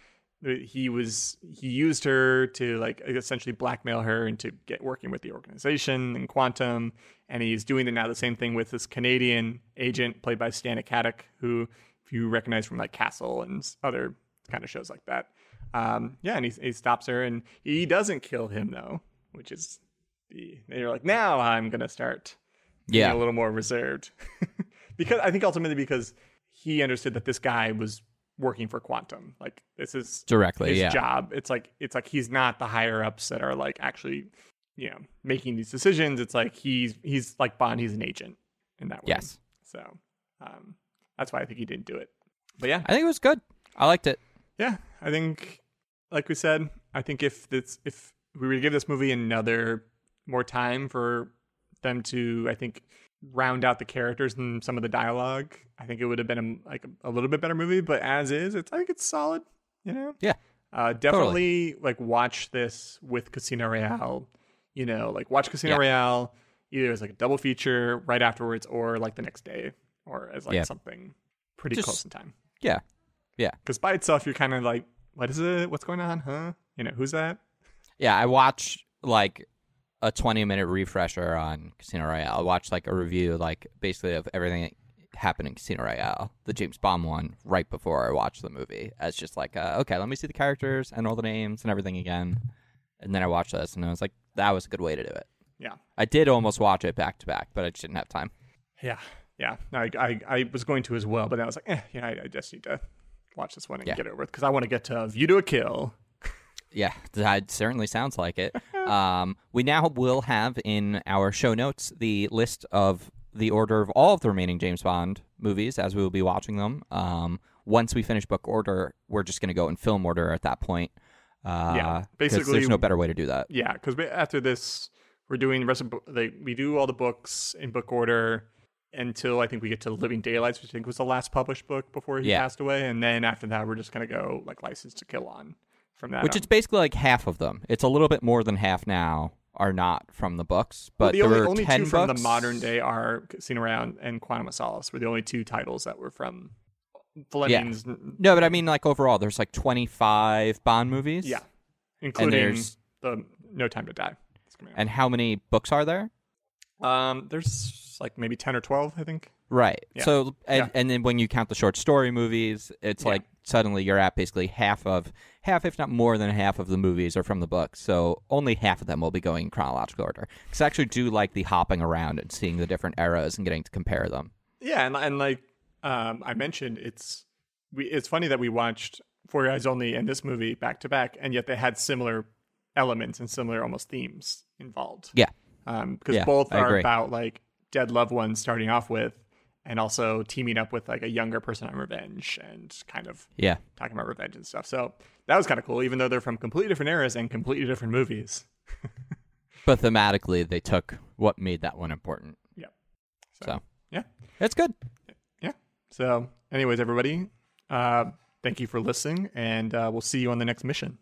he was he used her to like essentially blackmail her into get working with the organization and quantum and he's doing the, now the same thing with this canadian agent played by Stana Katic who if you recognize from like castle and other kind of shows like that um, yeah and he, he stops her and he doesn't kill him though which is the they're like now i'm gonna start being Yeah, a little more reserved because i think ultimately because he understood that this guy was working for quantum like this is directly. his yeah, job. It's like it's like he's not the higher ups that are like actually, you know, making these decisions. It's like he's he's like Bond. He's an agent in that way. yes. So um, that's why I think he didn't do it. But yeah, I think it was good. I liked it. yeah, I think like we said, I think if this if we were to give this movie another more time for them to, I think round out the characters and some of the dialogue, I think it would have been a, like a, a little bit better movie. But as is, it's I think it's solid. You know. Yeah. Uh, definitely like watch this with Casino Royale. You know, like watch Casino Yeah. Royale either as like a double feature right afterwards or like the next day or as like Yeah. something pretty Just- close in time. Yeah, yeah, Because by itself, you're kind of like, what is it? What's going on? Huh? You know, who's that? yeah. I watched like a twenty-minute refresher on Casino Royale. I watched like a review, like basically of everything that happened in Casino Royale, the James Bond one, right before I watched the movie. As just like, uh, okay, let me see the characters and all the names and everything again. And then I watched this, and I was like, that was a good way to do it. Yeah. I did almost watch it back to back, but I just didn't have time. Yeah. Yeah. I, I, I was going to as well, but then I was like, eh, yeah, I, I just need to watch this one and Yeah. get it over with because I want to get to View to a Kill. Yeah, that certainly sounds like it. um, we now will have in our show notes the list of the order of all of the remaining James Bond movies as we will be watching them. Um, once we finish book order, we're just going to go in film order at that point. Uh, Yeah, basically- there's no better way to do that. Yeah. Because after this, we're doing the rest of like we do all the books in book order until I think we get to Living Daylights, which I think was the last published book before he Yeah. passed away, and then after that, we're just gonna go like License to Kill on from that. Which on. is basically like half of them. It's a little bit more than half now are not from the books, Well, but the there only, only 10 two from the modern day are Casino Royale and Quantum of Solace were the only two titles that were from Fleming's. No, but I mean like overall, there's like 25 Bond movies. Yeah. including the No Time to Die. that's coming out. And how many books are there? Um, there's like maybe ten or twelve, I think. Right. Yeah. So and, Yeah. and then when you count the short story movies, it's Yeah. like suddenly you're at basically half of half, if not more than half of the movies are from the book. So only half of them will be going in chronological order. Because I actually do like the hopping around and seeing the different eras and getting to compare them. Yeah, and and like um, I mentioned, it's we. It's funny that we watched Four Eyes Only and this movie back to back, and yet they had similar elements and similar almost themes involved. Yeah. Because Yeah, both are about like dead loved ones starting off with, and also teaming up with like a younger person on revenge and kind of Yeah. talking about revenge and stuff. So that was kind of cool, even though they're from completely different eras and completely different movies. But thematically, they took what made that one important. Yeah. So yeah. it's good. Yeah. So, anyways, everybody, uh, thank you for listening, and uh, we'll see you on the next mission.